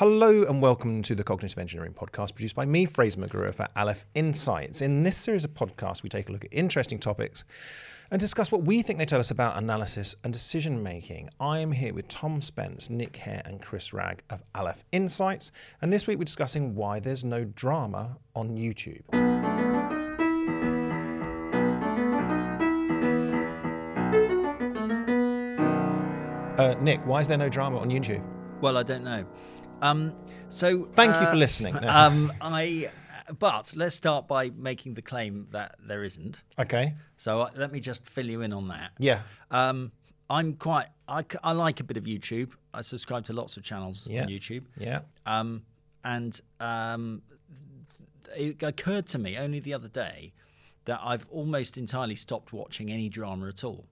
Hello and welcome to the Cognitive Engineering Podcast, produced by me, Fraser McGrew for Aleph Insights. In this series of podcasts, we take a look at interesting topics and discuss what we think they tell us about analysis and decision making. I am here with Tom Spence, Nick Hare, and Chris Ragg of Aleph Insights, and this week we're discussing why there's no drama on YouTube. Uh, Nick, why is there no drama on YouTube? Well, I don't know. Um, so Thank you uh, for listening. No. Um, I, but let's start by making the claim that there isn't. Okay. So uh, let me just fill you in on that. Yeah. Um, I'm quite. I, I like a bit of YouTube. I subscribe to lots of channels Yeah. on YouTube. Yeah. Um, and um, it occurred to me only the other day that I've almost entirely stopped watching any drama at all.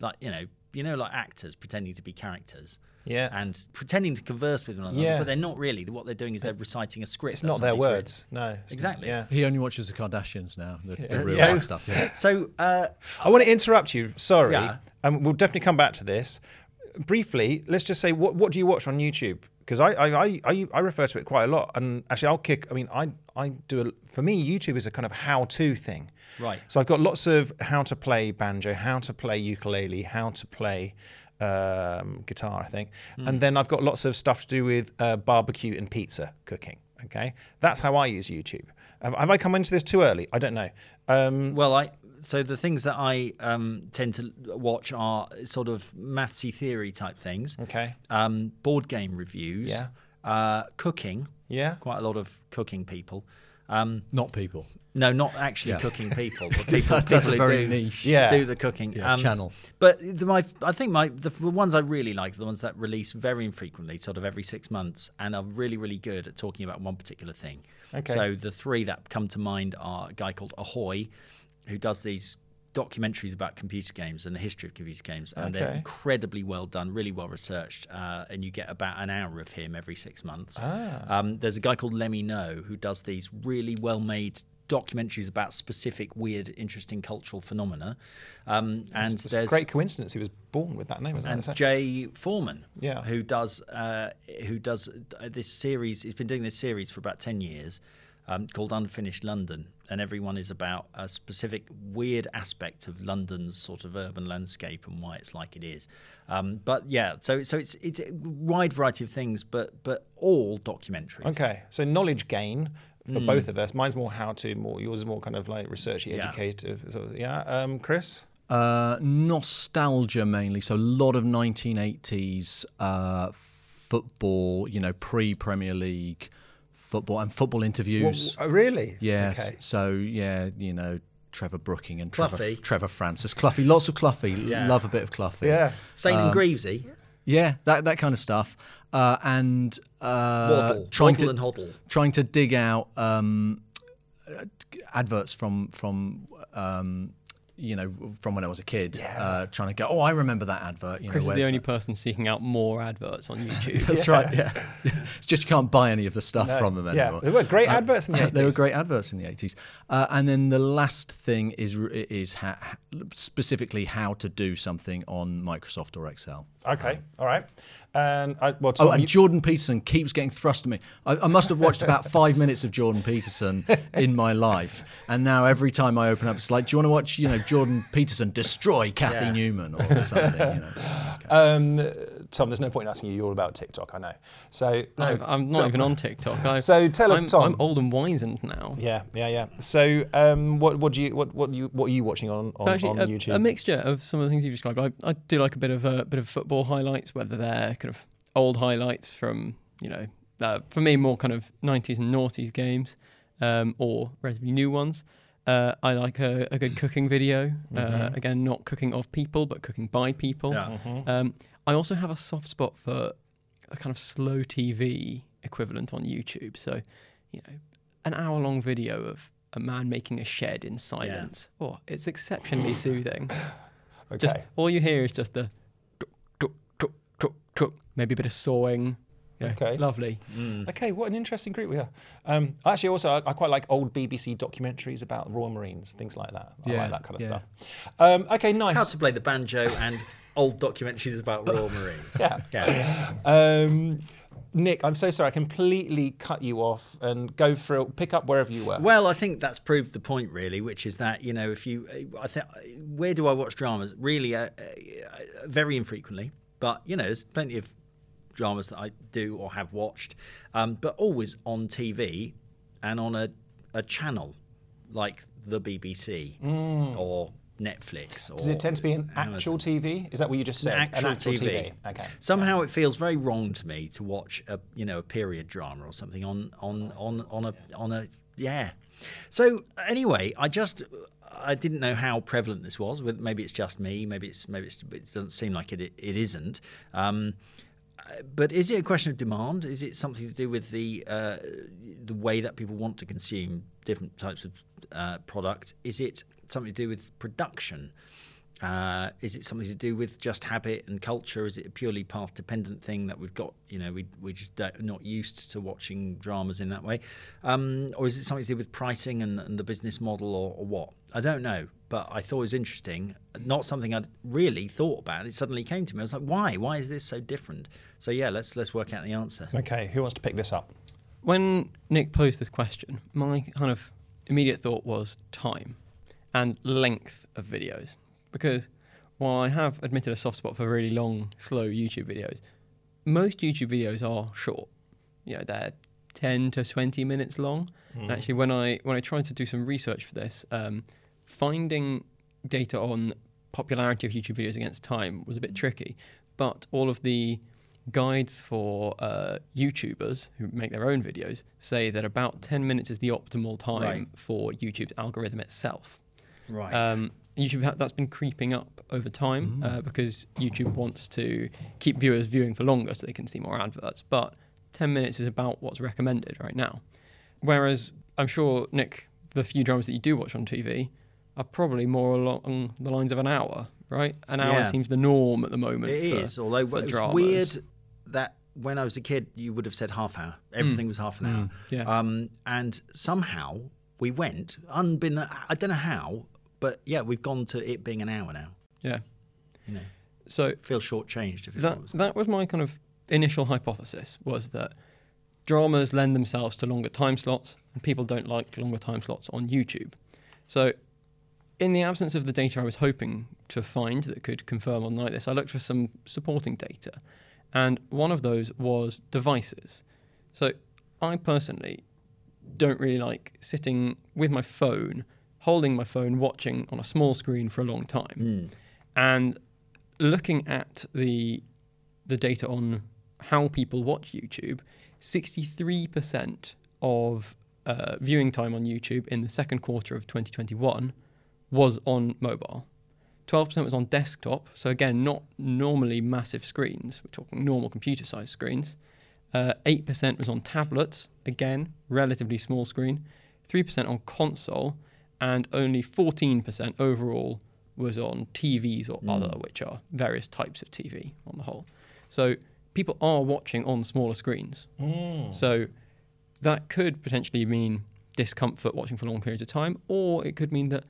Like you know, you know, like actors pretending to be characters. Yeah. And pretending to converse with one another, Yeah. but they're not really. What they're doing is they're reciting a script. It's not their somebody's read. words. No. it's- Exactly. Yeah. He only watches the Kardashians now, the, the real So- life stuff. Yeah. So uh, I want to interrupt you. Sorry. Yeah. Um, we'll definitely come back to this. Briefly, let's just say what what do you watch on YouTube? Because I, I, I, I, I refer to it quite a lot. And actually, I'll kick. I mean, I, I do. A, for me, YouTube is a kind of how-to thing. Right. So I've got lots of how to play banjo, how to play ukulele, how to play um, guitar, I think, and then I've got lots of stuff to do with uh, barbecue and pizza cooking. Okay, that's how I use YouTube. Have, have I come into this too early? I don't know. Um, well, I so the things that I um, tend to watch are sort of mathsy theory type things. okay. Um, board game reviews. Yeah. Uh, cooking. Yeah. Quite a lot of cooking people. Um, Not people. No, not actually Yeah. cooking people, but people, That's- that's people a who very do, niche Yeah. do the cooking. Yeah, channel. But the, my, I think my the, the ones I really like, the ones that release very infrequently, sort of every six months, and are really, really good at talking about one particular thing. Okay. So the three that come to mind are a guy called Ahoy, who does these documentaries about computer games and the history of computer games, and they're incredibly well done, really well researched, uh, and you get about an hour of him every six months. Ah. Um, there's a guy called LEMMiNO who does these really well made documentaries about specific weird, interesting cultural phenomena. Um, and It's a there's great coincidence he was born with that name. And it? Jay Foreman, Yeah. who does uh, who does uh, this series. He's been doing this series for about ten years, um, called Unfinished London, and everyone is about a specific weird aspect of London's sort of urban landscape and why it's like it is. Um, but yeah, so so it's it's a wide variety of things, but but all documentaries. Okay, so knowledge gain for both of us. Mine's more how to, more yours is more kind of like researchy, Yeah. educative. Sort of, yeah, um, Chris. Uh, nostalgia mainly. So a lot of 1980s uh, football, you know, pre Premier League football and football interviews. What- oh, really? Yeah. Okay. So yeah, you know, Trevor Brooking and Trevor, Trevor Francis, Cloughie, lots of Cloughie. Yeah. Love a bit of Cloughie. Yeah. Saint and Greavesy, Yeah, that that kind of stuff. Uh, and uh, Waddle, trying Waddle to and Hoddle. trying to dig out um, adverts from from um, you know from when I was a kid. Uh, trying to go, oh, I remember that advert. You know, Chris is the only that?" person seeking out more adverts on YouTube. That's right. Yeah, it's just you can't buy any of the stuff from them anymore. yeah, anymore. they were great adverts in the 80s. They were 80s. great adverts in the eighties. Uh, and then the last thing is is ha- specifically how to do something on Microsoft or Excel. Okay, all right. And I, well, Oh, and Jordan Peterson keeps getting thrust at me. I, I must have watched about five minutes of Jordan Peterson in my life, and now every time I open up, it's like, do you want to watch, you know, Jordan Peterson destroy Cathy Yeah. Newman or something? You know, so, okay. um, Tom, there's no point in asking you. You're all about TikTok, I know. So, no, I've- I'm not even on TikTok. I, So tell us, I'm, Tom. I'm old and wizened now. yeah, yeah, yeah. So, um, what, what do you, what, what, you, what are you watching on, on, Actually, on a, YouTube? a mixture of some of the things you've described. I, I do like a bit of a bit of football highlights, whether they're kind of old highlights from you know, uh, for me more kind of 90s and noughties games, um, or relatively new ones. Uh, I like a, a good cooking video. Uh, again, not cooking of people, but cooking by people. Yeah. Um, I also have a soft spot for a kind of slow TV equivalent on YouTube. So, you know, an hour long video of a man making a shed in silence. Oh, it's exceptionally soothing. okay. Just all you hear is just the tuk, tuk, tuk, tuk, tuk, maybe a bit of sawing. You know, Okay. Lovely. Okay, what an interesting group we are. Um, actually, also, I, I quite like old BBC documentaries about Royal Marines, things like that. I Yeah, like that kind of yeah. stuff. Um, okay, nice. How to play the banjo and old documentaries about Royal Marines. Yeah. yeah. Um, Nick, I'm so sorry. I completely cut you off and go through, pick up wherever you were. Well, I think that's proved the point, really, which is that you know, if you, I think, where do I watch dramas? Really, uh, uh, very infrequently, but you know, there's plenty of dramas that I do or have watched, um, but always on TV and on a, a channel like the BBC or Netflix. Or Does it tend to be an Amazon. actual TV? Is that what you just said? An actual, TV. Okay. Somehow it feels very wrong to me to watch a you know a period drama or something on on on on a on a yeah. So anyway, I just I didn't know how prevalent this was. With maybe it's just me. Maybe it's maybe it's, it doesn't seem like it. It, it isn't. Um, but is it a question of demand? Is it something to do with the uh, the way that people want to consume different types of uh, product? Is it something to do with production? Uh, is it something to do with just habit and culture? Is it a purely path dependent thing that we've got? You know, we we just don't, not used to watching dramas in that way, um, or is it something to do with pricing and, and the business model, or, or what? I don't know, but I thought it was interesting. Not something I'd really thought about. It suddenly came to me. I was like, why? Why is this so different? So yeah, let's let's work out the answer. Okay. Who wants to pick this up? When Nick posed this question, my kind of immediate thought was time and length of videos. Because while I have admitted a soft spot for really long, slow YouTube videos, most YouTube videos are short. You know, they're 10 to 20 minutes long. And actually, when I when I tried to do some research for this, um, finding data on popularity of YouTube videos against time was a bit tricky. But all of the guides for uh, YouTubers who make their own videos say that about 10 minutes is the optimal time Right. for YouTube's algorithm itself. Right. Um, YouTube ha- that's been creeping up over time uh, because YouTube wants to keep viewers viewing for longer so they can see more adverts. But 10 minutes is about what's recommended right now. Whereas I'm sure Nick, the few dramas that you do watch on TV are probably more along the lines of an hour, right? An hour Yeah. seems the norm at the moment. It for, is, although for it's dramas. weird that when I was a kid, you would have said half hour. Everything was half an hour. yeah. Um, and somehow we went, unbeen, I don't know how, but yeah, we've gone to it being an hour now. Yeah. You know, So feel shortchanged if it that was. that was my kind of initial hypothesis was that dramas lend themselves to longer time slots and people don't like longer time slots on YouTube. So in the absence of the data I was hoping to find that could confirm or deny this, I looked for some supporting data. And one of those was devices. So I personally don't really like sitting with my phone, holding my phone, watching on a small screen for a long time. And looking at the the data on how people watch YouTube, 63% of uh, viewing time on YouTube in the second quarter of 2021 was on mobile. 12% was on desktop, so again, not normally massive screens. We're talking normal computer sized screens. Uh, 8% was on tablets, again, relatively small screen. 3% on console, and only 14% overall was on TVs or other, which are various types of TV on the whole. So people are watching on smaller screens. So that could potentially mean discomfort watching for long periods of time, or it could mean that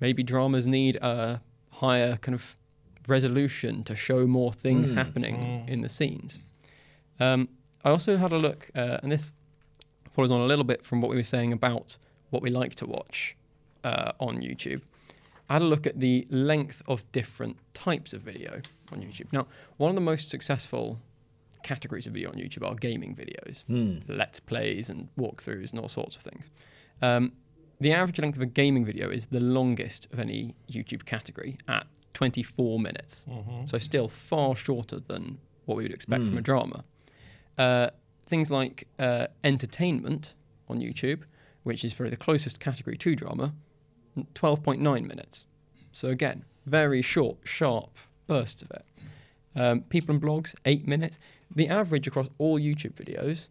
maybe dramas need a higher kind of resolution to show more things happening in the scenes. Um, I also had a look, uh, and this follows on a little bit from what we were saying about what we like to watch uh, on YouTube. I had a look at the length of different types of video on YouTube. Now, one of the most successful categories of video on YouTube are gaming videos, let's plays and walkthroughs and all sorts of things. Um, the average length of a gaming video is the longest of any YouTube category at 24 minutes. So still far shorter than what we would expect from a drama. Uh, things like uh, entertainment on YouTube, which is probably the closest category to drama, 12.9 minutes. So again, very short, sharp bursts of it. Um, people and blogs, eight minutes. The average across all YouTube videos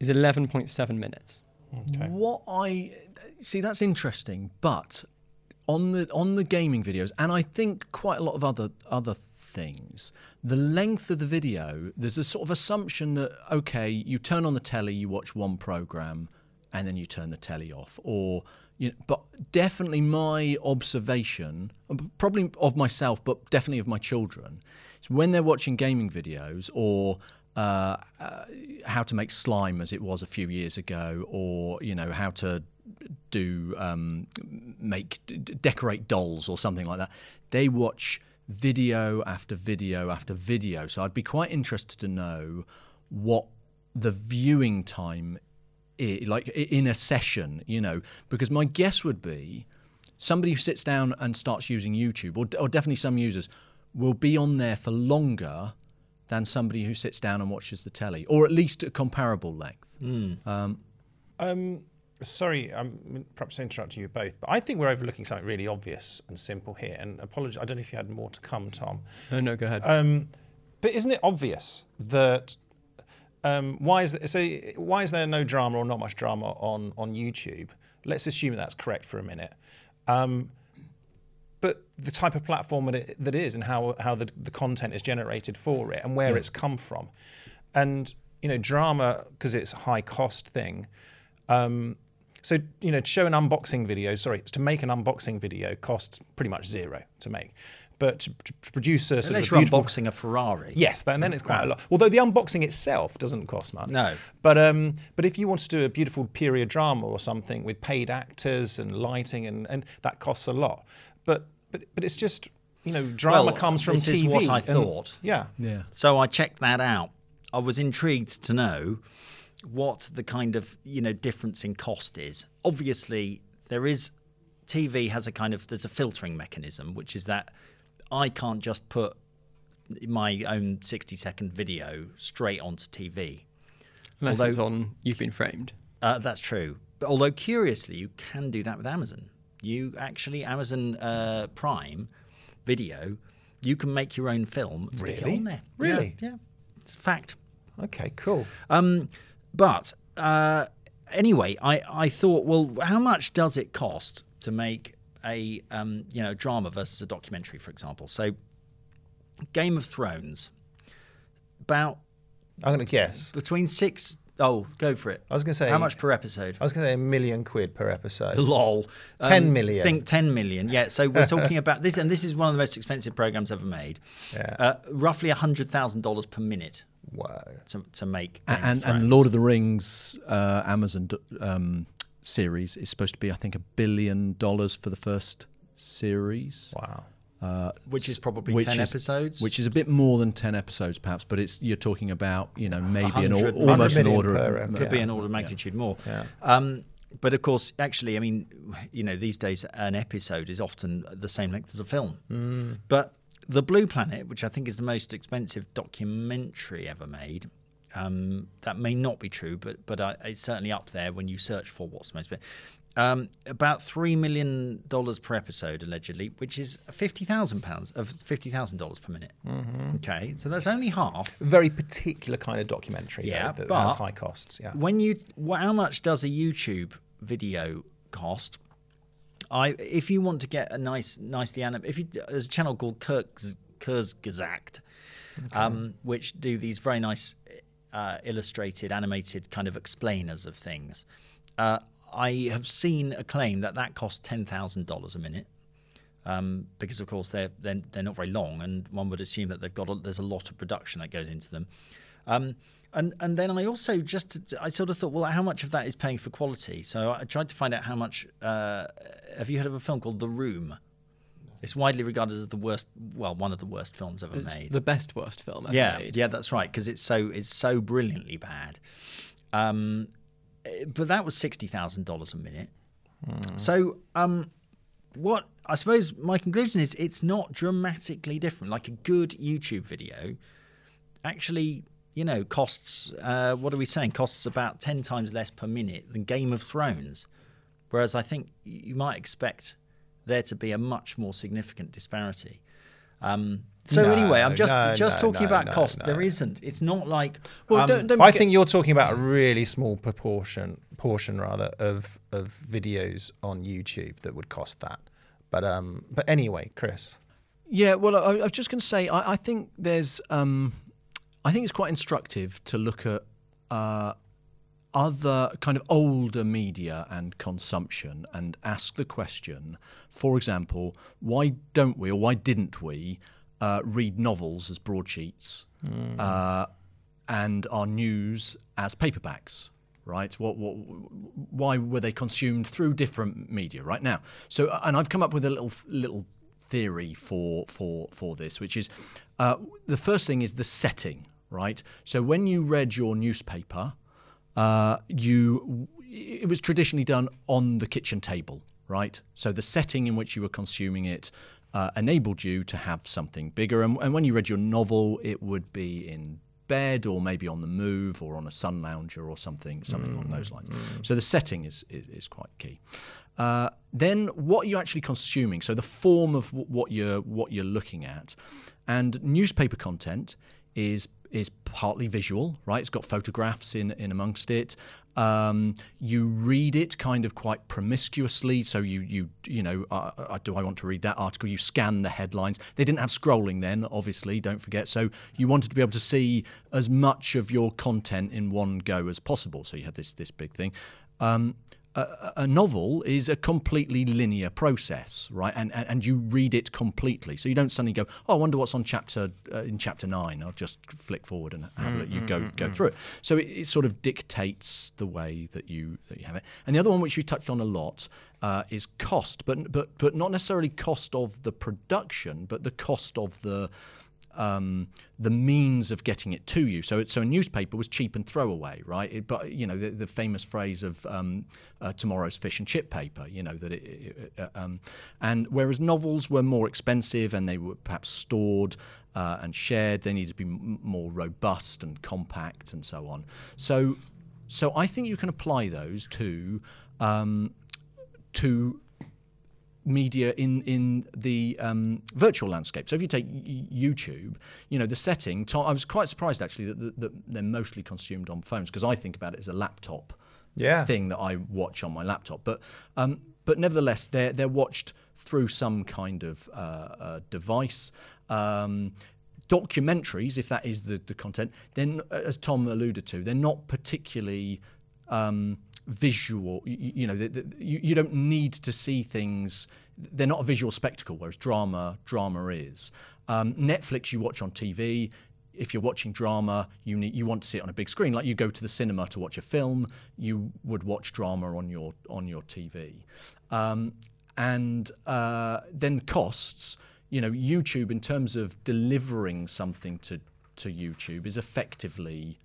is 11.7 minutes. Okay. What I see that's interesting, but on the on the gaming videos, and I think quite a lot of other other things, the length of the video, there's a sort of assumption that okay, you turn on the telly, you watch one program, and then you turn the telly off, or you know, but definitely my observation, probably of myself, but definitely of my children, is when they're watching gaming videos or uh, uh, how to make slime as it was a few years ago, or you know how to do um, make d- decorate dolls or something like that. They watch video after video after video. So I'd be quite interested to know what the viewing time like in a session, you know, because my guess would be somebody who sits down and starts using YouTube, or, or definitely some users, will be on there for longer than somebody who sits down and watches the telly, or at least a comparable length. Um, Um, sorry, I'm perhaps interrupting you both, but I think we're overlooking something really obvious and simple here. And apologize, I don't know if you had more to come, Tom. No, no, go ahead. Um, but isn't it obvious that um, why is so why is there no drama or not much drama on on YouTube? Let's assume that's correct for a minute. Um, but the type of platform that it, that is and how how the, the content is generated for it and where it's come from, and you know drama because it's a high cost thing. Um, so you know to show an unboxing video, sorry, to make an unboxing video costs pretty much zero to make, but to, to produce a sort Unless of you're a beautiful unboxing a Ferrari. Yes, then, then it's quite a lot. Although the unboxing itself doesn't cost much. No. But um, but if you want to do a beautiful period drama or something with paid actors and lighting and, and that costs a lot. But but but it's just you know drama Well, comes from this TV. is what I and- thought. Yeah. yeah. So I checked that out. I was intrigued to know what the kind of you know difference in cost is. Obviously, there is TV has a kind of there's a filtering mechanism, which is that I can't just put my own 60 second video straight onto TV. Unless although- it's on You've Been Framed. Uh, that's true. But although curiously, you can do that with Amazon. You actually Amazon uh, Prime Video, you can make your own film and stick it Really? on there. Really? Yeah, yeah. it's a fact. Okay. Cool. Um, but uh, anyway, I, I thought, well, how much does it cost to make a um, you know drama versus a documentary, for example? So, Game of Thrones, about I'm going to guess. between six oh go for it. I was going to say how much per episode? I was going to say a million quid per episode. Lol. 10 million. Think 10 million. Yeah. So we're talking about this, and this is one of the most expensive programs ever made. Yeah. Uh, roughly $100,000 per minute Wow. to, to make. Game of and, and Lord of the Rings uh, Amazon um, series is supposed to be, I think, a billion dollars for the first series. Wow. Uh, Which is probably which 10 is- episodes. which is a bit more than ten episodes, perhaps. But it's you're talking about, you know, maybe an or, almost an order of ep- could be an order of magnitude more. Yeah. Um, but of course, actually, I mean, you know, these days an episode is often the same length as a film. Mm. But The Blue Planet, which I think is the most expensive documentary ever made, um, that may not be true, but but I, it's certainly up there when you search for what's the most. Um, about three million dollars per episode, allegedly, which is fifty thousand pounds of fifty thousand dollars per minute. Mm-hmm. Okay, so that's only half. Very particular kind of documentary. Yeah, though, that but- has high costs. Yeah. When you, how much does a YouTube video cost? I, if you want to get a nice, nicely animated, if you, there's a channel called Kurz, Kurzgesagt, um, which do these very nice uh, illustrated, animated kind of explainers of things. Uh, I have seen a claim that that costs ten thousand dollars a minute. Um, because of course they're, they're they're not very long, and one would assume that they've got a, there's a lot of production that goes into them. Um, and and then I also just I sort of thought, well, how much of that is paying for quality? So I tried to find out how much. Uh, have you heard of a film called The Room? It's widely regarded as the worst, well, one of the worst films ever It's made. the best worst film ever yeah, made. yeah, that's right, because it's so it's so brilliantly bad. Um, eh, but that was sixty thousand dollars a minute. So, um, what I suppose my conclusion is it's not dramatically different. Like a good YouTube video actually, you know, costs, uh, what are we saying? Costs about 10 times less per minute than Game of Thrones. Whereas I think you might expect there to be a much more significant disparity. Um, so No, anyway, I'm just no, just no, talking no, about no, cost. no. There isn't. It's not like Well, um, don't, don't I forget- think you're talking about a really small proportion, portion rather, of of videos on YouTube that would cost that. But um, but anyway, Chris. Yeah, well, I, I was just going to say, I, I think there's, um, I think it's quite instructive to look at uh, other kind of older media and consumption and ask the question, for example, why don't we or why didn't we uh, read novels as broadsheets? Uh, and our news as paperbacks right? What, what, why were they consumed through different media, right? Now, so and I've come up with a little little theory for for for this, which is uh, the first thing is the setting, right? So when you read your newspaper, uh, you it was traditionally done on the kitchen table, right? So the setting in which you were consuming it uh, enabled you to have something bigger. And, and, when you read your novel, it would be in bed or maybe on the move or on a sun lounger or something something mm, along those lines. Mm. So the setting is is, is quite key. Uh, then what you're actually consuming, so the form of w- what you're what you're looking at, and newspaper content is is partly visual, right? It's got photographs in in amongst it. Um, you read it kind of quite promiscuously. So you you you know, uh, uh, do I want to read that article? You scan the headlines. They didn't have scrolling then, obviously. Don't forget. So you wanted to be able to see as much of your content in one go as possible. So you had this this big thing. Um, a, a, novel is a completely linear process, right? And, and, and you read it completely, so you don't suddenly go, "Oh, I wonder what's on chapter uh, in chapter nine. I'll just flick forward and have mm, a look." You go mm, go mm. through it. So it, it, sort of dictates the way that you that you have it. And the other one, which we touched on a lot, uh, is cost, but but but not necessarily cost of the production, but the cost of the um, the means of getting it to you. So, so a newspaper was cheap and throwaway, right? It, but you know the, the famous phrase of um, uh, tomorrow's fish and chip paper. You know that it, it uh, um, and whereas novels were more expensive and they were perhaps stored uh, and shared, they needed to be m- more robust and compact and so on. So, so I think you can apply those to um, to media in in the um, virtual landscape. So if you take YouTube, you know the setting. I was quite surprised actually that, that, that they're mostly consumed on phones because I think about it as a laptop yeah. thing that I watch on my laptop. But um, but nevertheless, they're they're watched through some kind of uh, uh, device. Um, documentaries, if that is the, the content, then as Tom alluded to, they're not particularly um, visual. You, you know, the, the, you, you don't need to see things. They're not a visual spectacle, whereas drama, drama is. Um, Netflix, you watch on TV. If you're watching drama, you need you want to see it on a big screen. Like you go to the cinema to watch a film, you would watch drama on your on your TV. Um, and uh, then the costs. You know, YouTube in terms of delivering something to to YouTube is effectively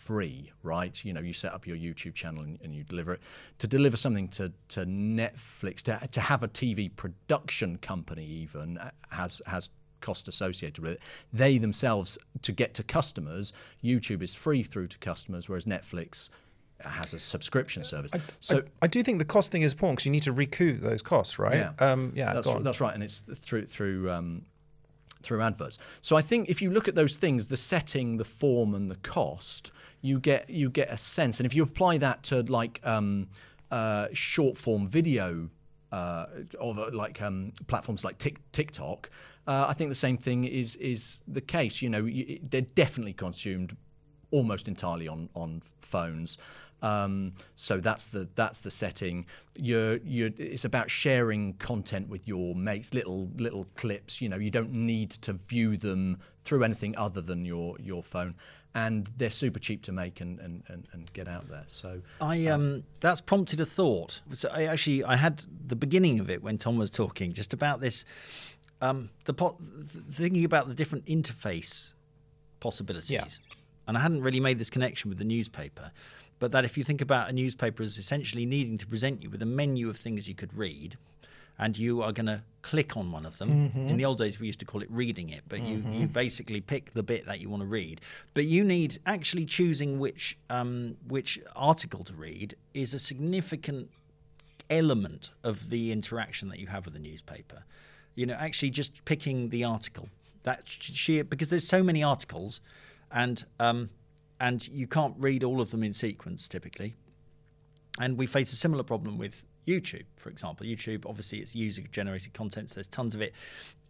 free, right? You know, you set up your YouTube channel and, and you deliver it. To deliver something to, to Netflix, to, to have a TV production company even uh, has has cost associated with it. They themselves, to get to customers, YouTube is free through to customers, whereas Netflix has a subscription service. I, so I, I, do think the cost thing is important because you need to recoup those costs, right? Yeah, um, yeah that's, that's right, and it's through through um, through adverts. So I think if you look at those things, the setting, the form, and the cost, you get you get a sense. And if you apply that to like um, uh, short form video uh, of uh, like um, platforms like TikTok, uh, I think the same thing is is the case. You know, you, they're definitely consumed almost entirely on on phones. Um, so that's the that's the setting. You're, you're, it's about sharing content with your mates, little little clips. You know, you don't need to view them through anything other than your your phone. And they're super cheap to make and, and, and, and get out there. So I um, um, that's prompted a thought. So I actually I had the beginning of it when Tom was talking just about this. Um, the pot, thinking about the different interface possibilities, yeah. and I hadn't really made this connection with the newspaper but that if you think about a newspaper as essentially needing to present you with a menu of things you could read, and you are going to click on one of them. Mm-hmm. In the old days, we used to call it reading it, but mm-hmm. you, you basically pick the bit that you want to read. But you need actually choosing which um, which article to read is a significant element of the interaction that you have with the newspaper. You know, actually just picking the article that sheer because there's so many articles, and um, and you can't read all of them in sequence typically. And we face a similar problem with YouTube, for example. YouTube, obviously, it's user generated content, so there's tons of it.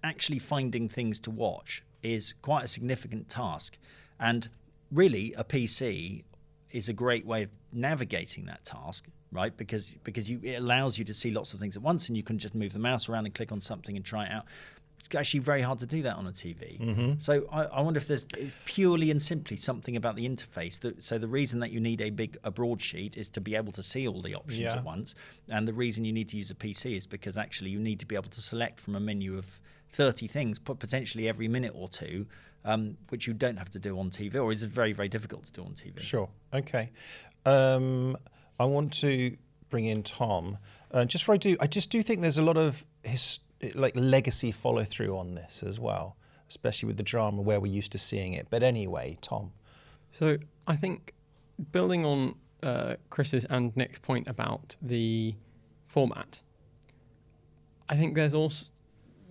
Actually, finding things to watch is quite a significant task. And really, a PC is a great way of navigating that task, right? Because because you, it allows you to see lots of things at once, and you can just move the mouse around and click on something and try it out. It's actually very hard to do that on a TV. Mm-hmm. So I, I wonder if there's it's purely and simply something about the interface. That, so the reason that you need a big a broadsheet is to be able to see all the options Yeah. at once, and the reason you need to use a PC is because actually you need to be able to select from a menu of 30 things, pot- potentially every minute or two, um, which you don't have to do on TV, or is it very very difficult to do on TV. Sure. Okay. Um, I want to bring in Tom. Uh, just before I do, I just do think there's a lot of his, like legacy follow through on this as well, especially with the drama where we're used to seeing it. But anyway, Tom. So I think building on uh, Chris's and Nick's point about the format, I think there's also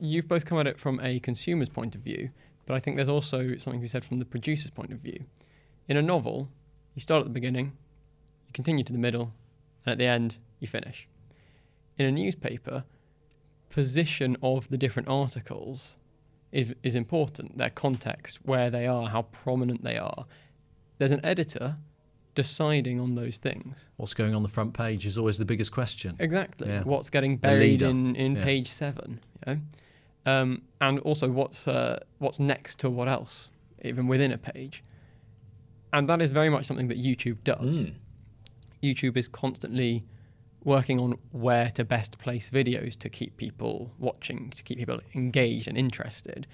you've both come at it from a consumer's point of view, but I think there's also something to be said from the producer's point of view. In a novel, you start at the beginning, you continue to the middle, and at the end you finish. In a newspaper, position of the different articles is is important. Their context, where they are, how prominent they are. There's an editor deciding on those things. What's going on the front page is always the biggest question. Exactly. Yeah. What's getting buried in, in Yeah. page seven, you know? Um, and also what's uh, what's next to what else, even within a page. And that is very much something that YouTube does. Mm. YouTube is constantly working on where to best place videos to keep people watching, to keep people engaged and interested.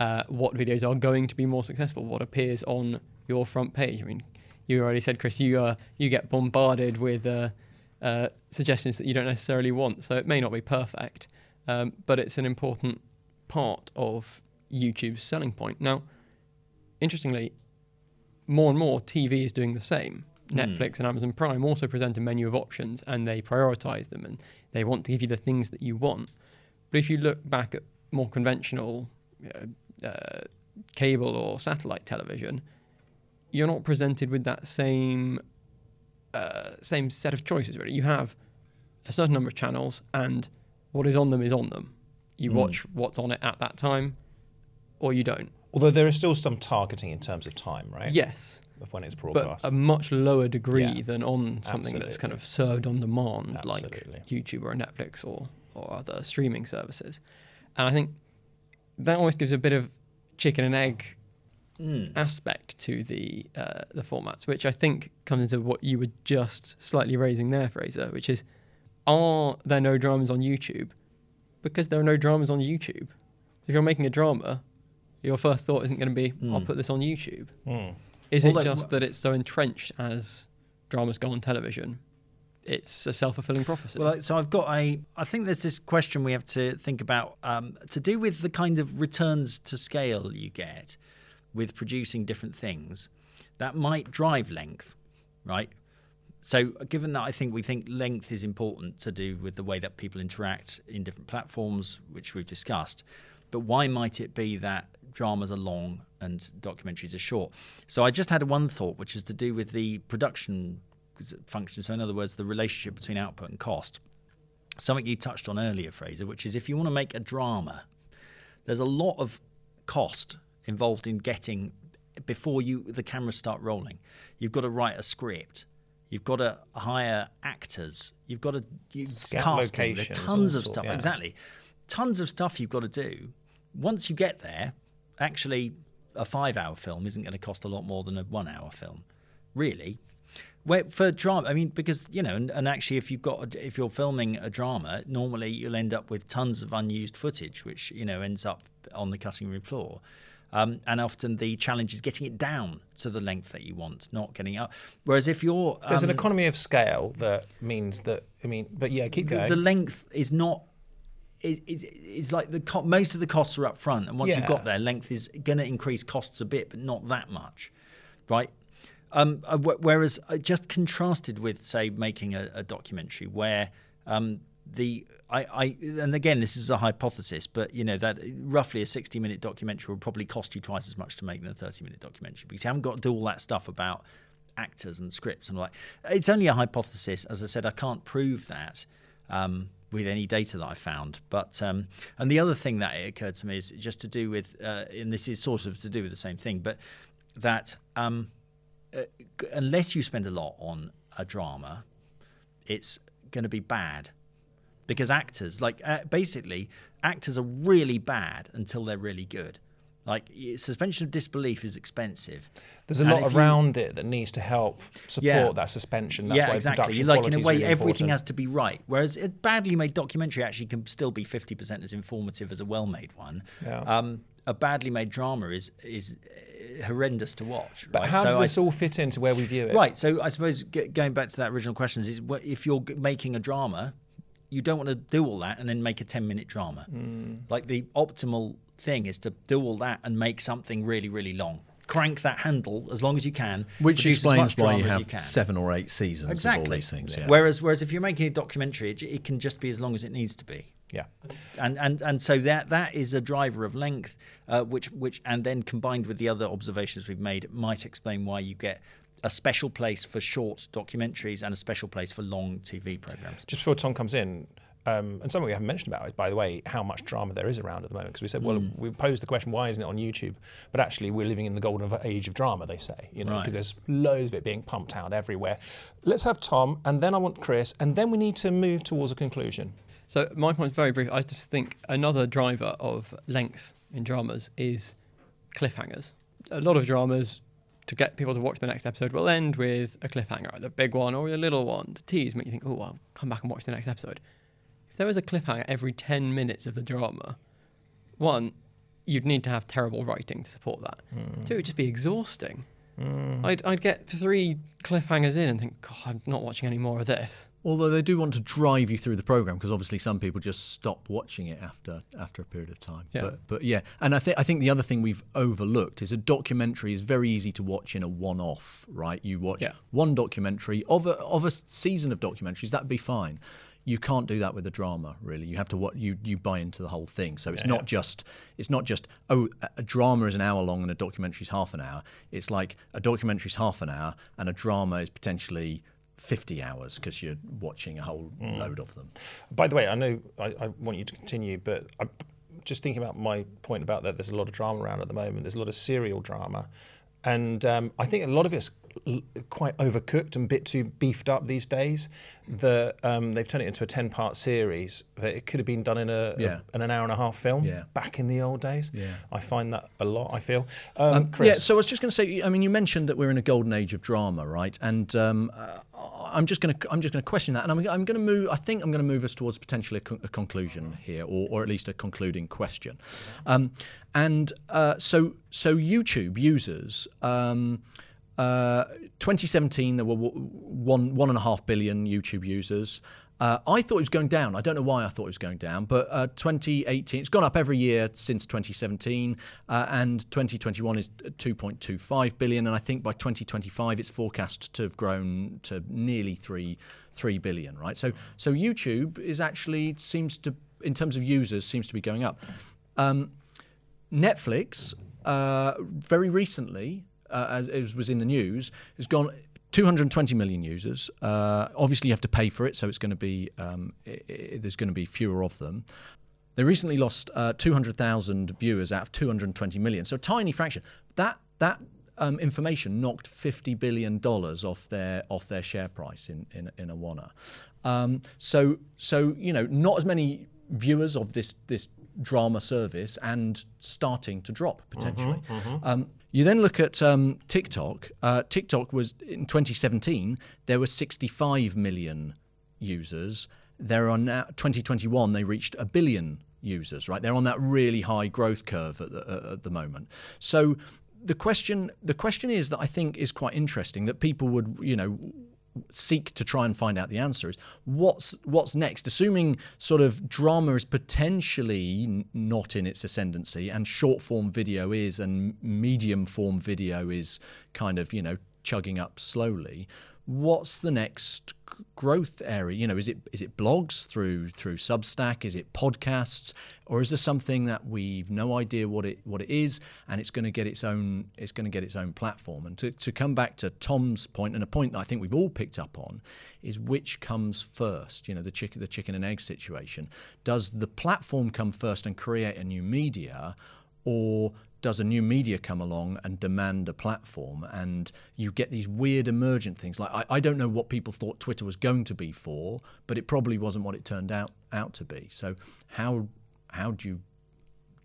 Uh, what videos are going to be more successful? What appears on your front page? I mean, you already said, Chris, you uh, you get bombarded with uh, uh, suggestions that you don't necessarily want, so it may not be perfect, um, but it's an important part of YouTube's selling point. Now, interestingly, more and more TV is doing the same. Netflix and Amazon Prime also present a menu of options and they prioritize them and they want to give you the things that you want. But if you look back at more conventional know, uh, cable or satellite television, you're not presented with that same uh, same set of choices. Really, you have a certain number of channels, and what is on them is on them. You Mm. watch what's on it at that time, or you don't. Although there is still some targeting in terms of time, right? Yes, Of when it's but broadcast. a much lower degree Yeah, than on something that's kind of served on demand, Absolutely. like YouTube or Netflix or or other streaming services. And I think that almost gives a bit of chicken and egg Mm. aspect to the uh, the formats, which I think comes into what you were just slightly raising there, Fraser, which is are there no dramas on YouTube? Because there are no dramas on YouTube. If you're making a drama, your first thought isn't going to be, "I'll Mm. put this on YouTube." Mm. Is Although- it just that it's so entrenched as dramas go on television? It's a self fulfilling prophecy. Well, so I've got a. I think there's this question we have to think about um, to do with the kind of returns to scale you get with producing different things that might drive length, right? So, given that I think we think length is important to do with the way that people interact in different platforms, which we've discussed, but why might it be that dramas are long and documentaries are short? So, I just had one thought, which is to do with the production function. So, in other words, the relationship between output and cost. Something you touched on earlier, Fraser, which is if you want to make a drama, there's a lot of cost involved in getting before you the cameras start rolling. You've got to write a script. You've got to hire actors. You've got to you, casting. There's tons of sort- stuff. yeah. Exactly, tons of stuff you've got to do. Once you get there, actually, a five-hour film isn't going to cost a lot more than a one-hour film, really. Where for drama, I mean, because you know, and, and actually, if you've got, a, if you're filming a drama, normally you'll end up with tons of unused footage, which you know ends up on the cutting room floor. Um, and often the challenge is getting it down to the length that you want, not getting up. Whereas if you're, There's an um, economy of scale that means that, I mean, but yeah, keep the, going. the length is not. It, it, it's like the co- most of the costs are up front, and once you've got there, length is going to increase costs a bit, but not that much, right? Um, uh, wh- whereas uh, just contrasted with, say, making a, a documentary where um, the I, I and again this is a hypothesis, but you know that roughly a sixty-minute documentary will probably cost you twice as much to make than a thirty-minute documentary because you haven't got to do all that stuff about actors and scripts and that. It's only a hypothesis, as I said. I can't prove that um, with any data that I found. But um, and the other thing that it occurred to me is just to do with, uh, and this is sort of to do with the same thing, but that um, uh, unless you spend a lot on a drama, it's going to be bad because actors, like uh, basically, actors are really bad until they're really good. Like suspension of disbelief is expensive. There's a And lot if you- around it that needs to help support Yeah. that suspension. That's yeah, why exactly. Like in a way, really everything important. has to be right. Whereas a badly made documentary actually can still be fifty percent as informative as a well-made one. Yeah. Um, a badly made drama is is uh, horrendous to watch. But right? how So does I- this all fit into where we view it? Right. So I suppose g- going back to that original question is, if you're g- making a drama, you don't want to do all that and then make a 10 minute drama. Hmm. Like the optimal thing is to do all that and make something really, really long. Crank that handle as long as you can. Which explains why you have can. seven or eight seasons exactly of all these things. Yeah. Whereas, whereas if you're making a documentary, it, it can just be as long as it needs to be Yeah. and and and so that that is a driver of length, uh, which which and then combined with the other observations we've made might explain why you get a special place for short documentaries and a special place for long TV programs. Just before Tom comes in, um, and something we haven't mentioned about is, by the way, how much drama there is around at the moment. Because we said, well, Hmm. we posed the question, why isn't it on YouTube? But actually, we're living in the golden age of drama, they say, you know, Right. because there's loads of it being pumped out everywhere. Let's have Tom, and then I want Chris, and then we need to move towards a conclusion. So my point is very brief. I just think another driver of length in dramas is cliffhangers. A lot of dramas to get people to watch the next episode will end with a cliffhanger, either a big one or a little one to tease, make you think, oh, I'll come back and watch the next episode. There was a cliffhanger every 10 minutes of the drama, one, you'd need to have terrible writing to support that. Hmm. Two, it'd just be exhausting. Hmm. I'd, I'd get three cliffhangers in and think, God, I'm not watching any more of this. Although they do want to drive you through the program because obviously some people just stop watching it after after a period of time. Yeah. But but yeah, and I think I think the other thing we've overlooked is a documentary is very easy to watch in a one-off. Right, you watch Yeah. one documentary of a of a season of documentaries that'd be fine. You can't do that with a drama, really. You have to what you you buy into the whole thing. So it's not just it's not just oh a- drama is an hour long and a documentary is half an hour. It's like a documentary is half an hour and a drama is potentially 50 hours because you're watching a whole mm. load of them. By the way, I know I, I want you to continue, but I, just thinking about my point about that, there's a lot of drama around at the moment. There's a lot of serial drama, and um, I think a lot of it's quite overcooked and a bit too beefed up these days. That um, they've turned it into a ten-part series, but it could have been done in a, Yeah. in an hour and a half film Yeah. back in the old days. Yeah. I find that a lot. I feel. Um, Um, Chris, Yeah, so I was just going to say. I mean, you mentioned that we're in a golden age of drama, right? And um, uh, I'm just going to I'm just going to question that, and I'm, I'm going to move. I think I'm going to move us towards potentially a, con- a conclusion here, or, or at least a concluding question. Um, and uh, so so YouTube users. Um, uh, 2017, there were one one and a half billion YouTube users. Uh, I thought it was going down. I don't know why I thought it was going down, but uh, 2018, it's gone up every year since 2017, uh, and 2021 is 2.25 billion, and I think by 2025 it's forecast to have grown to nearly three three billion. Right, so so YouTube is actually seems to, in terms of users, seems to be going up. Um, Netflix, uh, very recently, uh, as, as was in the news, has gone 220 million users. Uh, obviously, you have to pay for it, so it's going to be um, i i there's going to be fewer of them. They recently lost uh, 200,000 viewers out of 220 million, so a tiny fraction. That that um, information knocked 50 billion dollars off their off their share price in in, in Awana. Um, so so you know not as many viewers of this this drama service and starting to drop potentially. Um, you then look at um, TikTok. Uh, TikTok was in 2017 there were 65 million users. There are now 2021 they reached a billion users. Right, they're on that really high growth curve at the, uh, at the moment. So the question the question is that I think is quite interesting that people would you know seek to try and find out the answer is what's what's next? Assuming sort of drama is potentially n- not in its ascendancy and short form video is and medium form video is kind of you know chugging up slowly what's the next growth area? You know is it is it blogs through through substack? Is it podcasts? Or is there something that we've no idea what it what it is and it's going to get its own it's going to get its own platform? And to, to come back to tom's point and a point that i think we've all picked up on is which comes first? You know the chicken the chicken and egg situation. Does the platform come first and create a new media or does a new media come along and demand a platform, and you get these weird emergent things. Like I, I don't know what people thought Twitter was going to be for, but it probably wasn't what it turned out out to be. So how how do you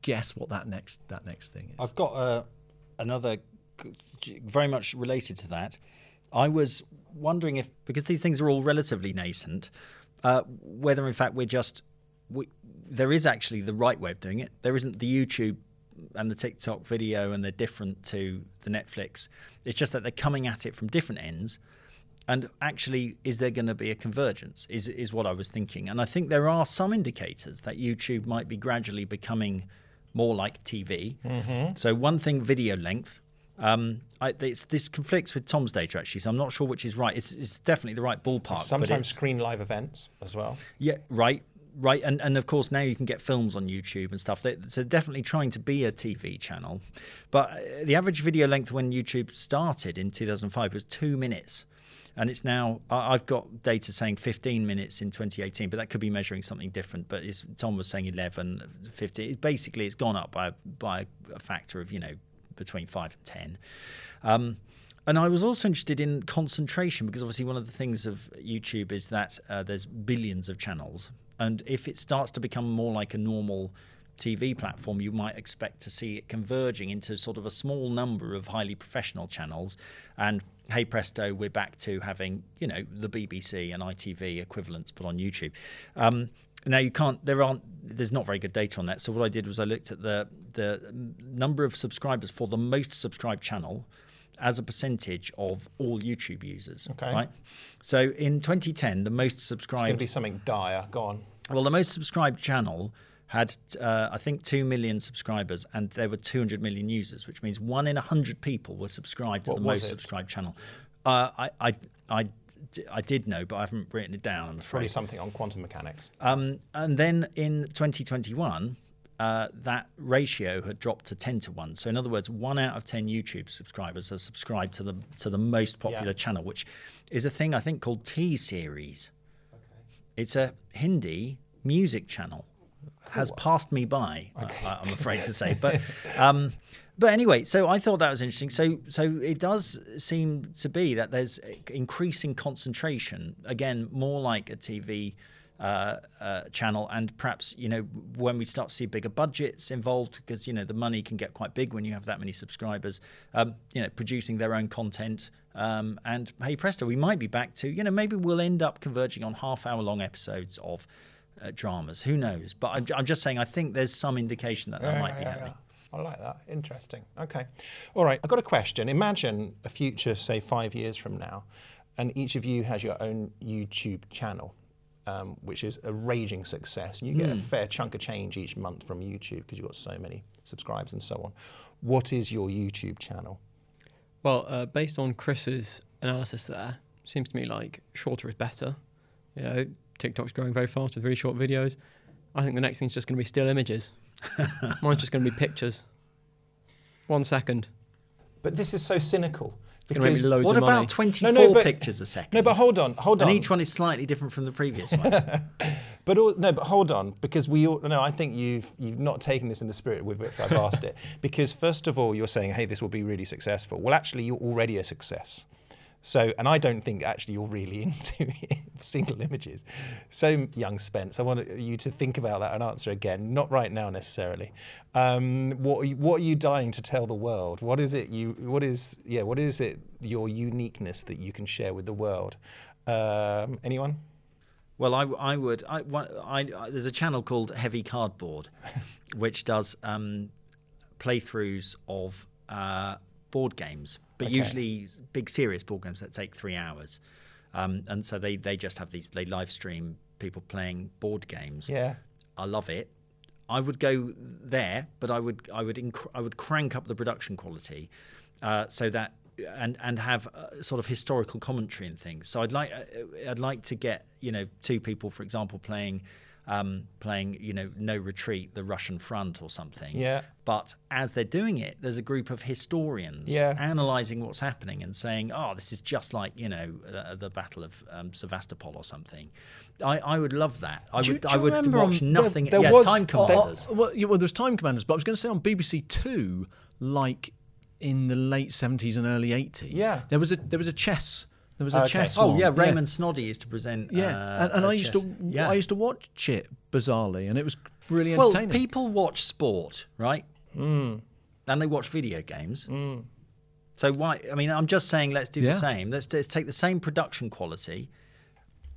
guess what that next that next thing is? I've got uh, another very much related to that. I was wondering if because these things are all relatively nascent, uh, whether in fact we're just we, there is actually the right way of doing it. There isn't the YouTube and the TikTok video, and they're different to the Netflix. It's just that they're coming at it from different ends. And actually, is there going to be a convergence? Is is what I was thinking. And I think there are some indicators that YouTube might be gradually becoming more like TV. So one thing, video length. Um, I, it's, this conflicts with Tom's data actually, so I'm not sure which is right. It's, it's definitely the right ballpark. Sometimes screen live events as well. yeah, right, right, and and of course now you can get films on YouTube and stuff. They, so definitely trying to be a TV channel, but uh, the average video length when YouTube started in 2005 was two minutes, and it's now I've got data saying 15 minutes in 2018, but that could be measuring something different. But Tom was saying 11, 15. It's basically, it's gone up by by a factor of you know between five and ten. Um, and I was also interested in concentration because obviously one of the things of YouTube is that uh, there's billions of channels, and if it starts to become more like a normal TV platform, you might expect to see it converging into sort of a small number of highly professional channels. And hey presto, we're back to having you know the BBC and ITV equivalents put on YouTube. Um, now you can't. There aren't. There's not very good data on that. So what I did was I looked at the the number of subscribers for the most subscribed channel as a percentage of all YouTube users. Okay. Right. So in 2010, the most subscribed. It's going to be something dire. Go on. Well, the most subscribed channel had, uh, I think, 2 million subscribers and there were 200 million users, which means one in 100 people were subscribed to What the most it? subscribed channel. Uh, I, I, I, I did know, but I haven't written it down, I'm afraid. Probably something on quantum mechanics. Um, and then in 2021, uh, that ratio had dropped to 10 to 1. So in other words, one out of 10 YouTube subscribers are subscribed to the to the most popular Yeah. channel, which is a thing I think called T series. It's a Hindi music channel. Has passed me by, I, I'm afraid to say. But um, but anyway, so I thought that was interesting. So so it does seem to be that there's increasing concentration. Again, more like a TV uh, uh, channel, and perhaps you know when we start to see bigger budgets involved, because you know the money can get quite big when you have that many subscribers. Um, you know, producing their own content. Um, and hey presto, we might be back to you know maybe we'll end up converging on half-hour-long episodes of uh, dramas. Who knows? But I'm, I'm just saying I think there's some indication that that Yeah, might be happening. yeah. I like that. Interesting. Okay. All right. I've got a question. Imagine a future, say, five years from now, and each of you has your own YouTube channel, um, which is a raging success. And you get a fair chunk of change each month from YouTube because you've got so many subscribers and so on. What is your YouTube channel? Well, uh, based on Chris's analysis there, seems to me like shorter is better. You know, TikTok's growing very fast with really short videos. I think the next thing's just going to be still images. Mine's just going to be pictures. One second. But this is so cynical. It's going to make me loads What of money. about 24 No, no, but- pictures a second? No, but hold on, hold on. and each one is slightly different from the previous one. But all, no, but hold on, because we all no. I think you've you've not taken this in the spirit with which I've asked it. Because first of all, you're saying, "Hey, this will be really successful." Well, actually, you're already a success. So, and I don't think actually you're really into single images. So, young Spence, I want you to think about that and answer again. Not right now necessarily. Um, what are you, what are you dying to tell the world? What is it you? What is yeah? What is it? Your uniqueness that you can share with the world. Um, anyone? Well, I, I would. I, I, I, there's a channel called Heavy Cardboard, which does um, playthroughs of uh, board games, but Okay. usually big serious board games that take three hours. Um, and so they, they just have these. They live stream people playing board games. Yeah. I love it. I would go there, but I would I would inc- I would crank up the production quality, uh, so that and and have uh, sort of historical commentary and things. So I'd like uh, I'd like to get you know two people, for example, playing um, playing you know No Retreat, the Russian front or something. Yeah. But as they're doing it, there's a group of historians Yeah. analyzing what's happening and saying, "Oh, this is just like you know uh, the Battle of um, Sevastopol or something." I, I would love that. I Do would do I would watch on- nothing. there yeah, was- Time there- Commanders. oh, well, yeah, well, there's Time Commanders, but I was going to say on BBC Two like in the late seventies and early eighties. Yeah. there was a there was a chess. There was a Okay. chess. Oh one. yeah, Raymond Snoddy used to present. Yeah, uh, and, and uh, I used to. Yeah. I used to watch it bizarrely, and it was really entertaining. well, people watch sport, right? Mm. And they watch video games. So why? I mean, I'm just saying, let's do Yeah. the same. Let's, let's take the same production quality,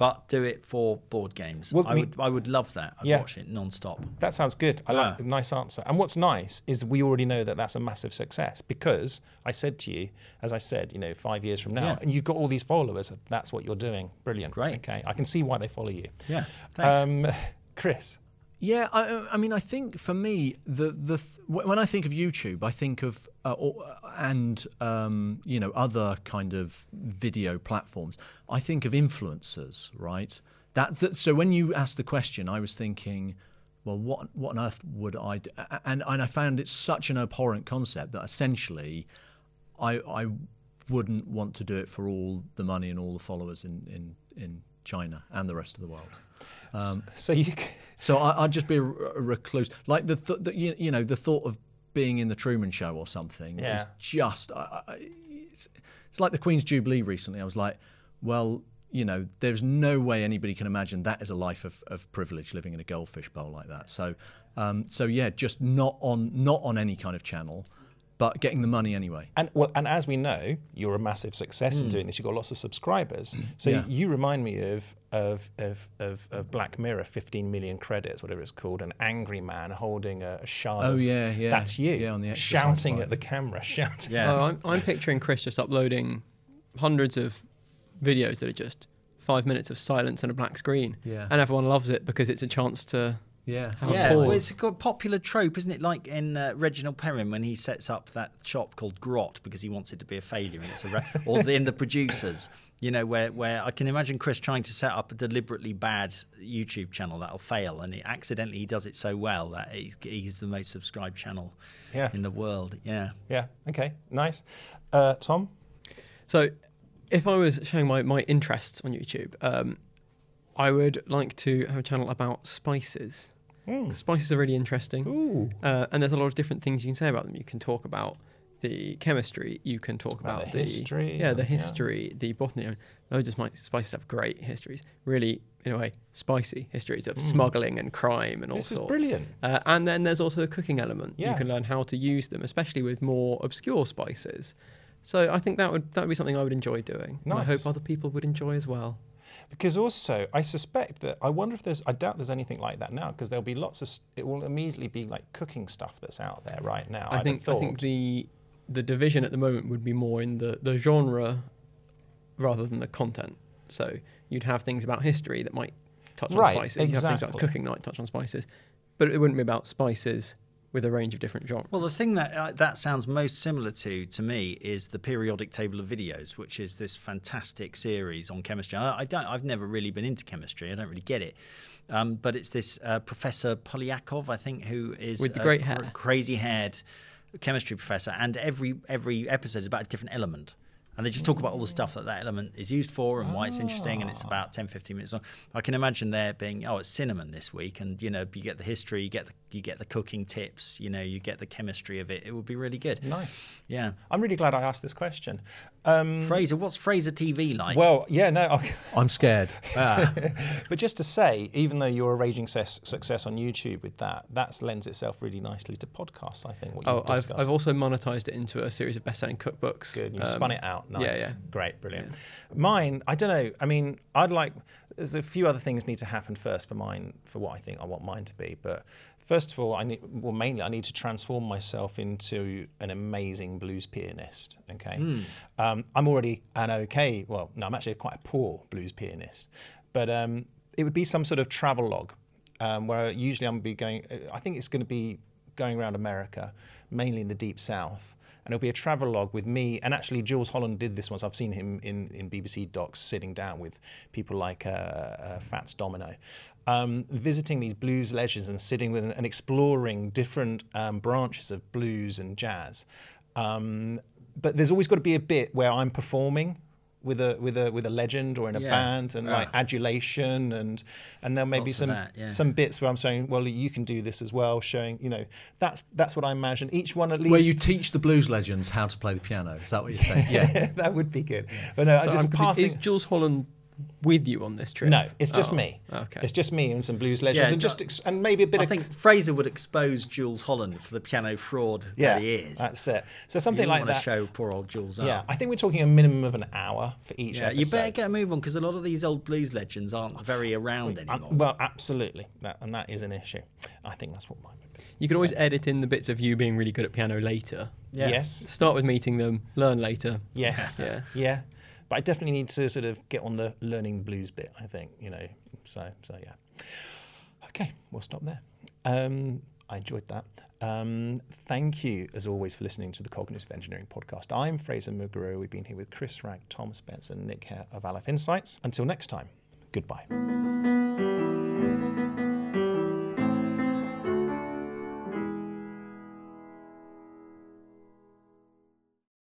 but do it for board games. Well, I would, I would love that. I'd Yeah. watch it non-stop. That sounds good. I like a nice answer. And what's nice is we already know that that's a massive success because I said to you, as I said, you know, five years from now, Yeah. and you've got all these followers. That's what you're doing. Brilliant. Great. Okay, I can see why they follow you. Yeah, thanks. Um, Chris. Yeah, I, I mean, I think for me, the the th- when I think of YouTube, I think of uh, or, and um, you know other kind of video platforms. I think of influencers, right? That, that so when you asked the question, I was thinking, well, what what on earth would I? Do? And and I found it such an abhorrent concept that essentially, I I wouldn't want to do it for all the money and all the followers in in in China and the rest of the world. So you. c- So I, I'd just be a, a recluse. Like the, th- the you, you know the thought of being in the Truman Show or something Yeah. just. I, I, it's, it's like the Queen's Jubilee recently. I was like, well, you know, there's no way anybody can imagine that is a life of, of privilege living in a goldfish bowl like that. So, um, so yeah, just not on not on any kind of channel, but getting the money anyway. And well, and as we know, you're a massive success in doing this. You've got lots of subscribers. So Hmm. Yeah. you remind me of of, of of of Black Mirror, 15 million credits, whatever it's called, an angry man holding a, a shard. Oh, of- yeah, yeah. That's you. Yeah, on the shouting bike. at the camera, shouting. yeah. Oh, I'm, I'm picturing Chris just uploading hundreds of videos that are just five minutes of silence and a black screen. Yeah. And everyone loves it because it's a chance to. Yeah, Yeah, well, it's a popular trope, isn't it? Like in uh, Reginald Perrin when he sets up that shop called Grot because he wants it to be a failure, and it's a re- or the, in the producers, you know, where where I can imagine Chris trying to set up a deliberately bad YouTube channel that'll fail, and he accidentally he does it so well that he's, he's the most subscribed channel Yeah. in the world. Yeah, Yeah. Okay. Nice. Uh, Tom. So, if I was showing my, my interests on YouTube, um, I would like to have a channel about spices. Spices are really interesting. Ooh. Uh, and there's a lot of different things you can say about them. You can talk about the chemistry. You can talk About about, the history, Yeah, the yeah. history, the botany. I mean, Loads of spices have great histories. Really, in a way, spicy histories of smuggling and crime and all sorts. This is brilliant. Uh, and then there's also the cooking element. Yeah. You can learn how to use them, especially with more obscure spices. So I think that would that would be something I would enjoy doing. And I hope other people would enjoy as well. Because also, I suspect that I wonder if there's. I doubt there's anything like that now. Because there'll be lots of. It will immediately be like cooking stuff that's out there right now. I I'd think I think the the division at the moment would be more in the, the genre rather than the content. So you'd have things about history that might touch Right, on spices. You'd have things about exactly. cooking that might touch on spices. But it wouldn't be about spices with a range of different genres. Well, the thing that uh, that sounds most similar to to me is the periodic table of videos, which is this fantastic series on chemistry. I, I don't, I've never really been into chemistry. I don't really get it. Um, but it's this uh, Professor Poliakoff, I think, who is With the great hair. crazy-haired chemistry professor, and every every episode is about a different element. And they just talk about all the stuff that that element is used for and why it's interesting. And it's about 10, 15 minutes long. I can imagine there being, oh, it's cinnamon this week. And, you know, you get the history, you get the, you get the cooking tips, you know, you get the chemistry of it. It would be really good. nice. Yeah. I'm really glad I asked this question. Um, Fraser, what's Fraser TV like? well, yeah, no. I- I'm scared. Ah. but just to say, even though you're a raging ses- success on YouTube with that, that lends itself really nicely to podcasts. I think. What oh, you've I've, discussed. I've also monetized it into a series of best-selling cookbooks. Good. You Um, spun it out. Nice. yeah, yeah. Great. Brilliant. Mine, I don't know. I mean, I'd like. There's a few other things need to happen first for mine, for what I think I want mine to be. But first of all, I need. Well, mainly, I need to transform myself into an amazing blues pianist. Okay. Um, I'm already an okay. Well, no, I'm actually quite a poor blues pianist. But um, it would be some sort of travel log, um, where usually I'm be going. I think it's going to be going around America, mainly in the deep south. And it'll be a travel log with me. And actually, Jools Holland did this once. I've seen him in, in BBC docs sitting down with people like uh, uh, Fats Domino, um, visiting these blues legends and sitting with and exploring different um, branches of blues and jazz. Um, but there's always got to be a bit where I'm performing with a with a with a legend or in a Yeah. band and like Ah. adulation and and then maybe Lots of some that, yeah. some bits where I'm saying, well, you can do this as well, showing you know that's that's what I imagine. Each one at least. Where you teach the blues legends how to play the piano. Is that what you're saying? Yeah. that would be good. But no, So just I'm passing. Is Jools Holland with you on this trip? no, it's just Oh, me. Okay. It's just me and some blues legends, Yeah, and just ex- and maybe a bit I of think Fraser would expose Jools Holland for the piano fraud yeah, that he is. that's it. So something don't like want to that. show poor old Jools Yeah. I think we're talking a minimum of an hour for each Yeah, episode. you better get a move on because a lot of these old blues legends aren't very around Um, anymore. well, absolutely, that, and that is an issue. I think that's what mine would be. You can always edit in the bits of you being really good at piano later. Yeah. Yes, Start with meeting them, learn later. yes, Yeah. yeah. But I definitely need to sort of get on the learning blues bit. I think you know. So so yeah. Okay, we'll stop there. Um, I enjoyed that. Um, thank you, as always, for listening to the Cognitive Engineering Podcast. I'm Fraser Muguruza. We've been here with Chris Ragg, Tom Spence, and Nick Hare of Aleph Insights. Until next time, goodbye.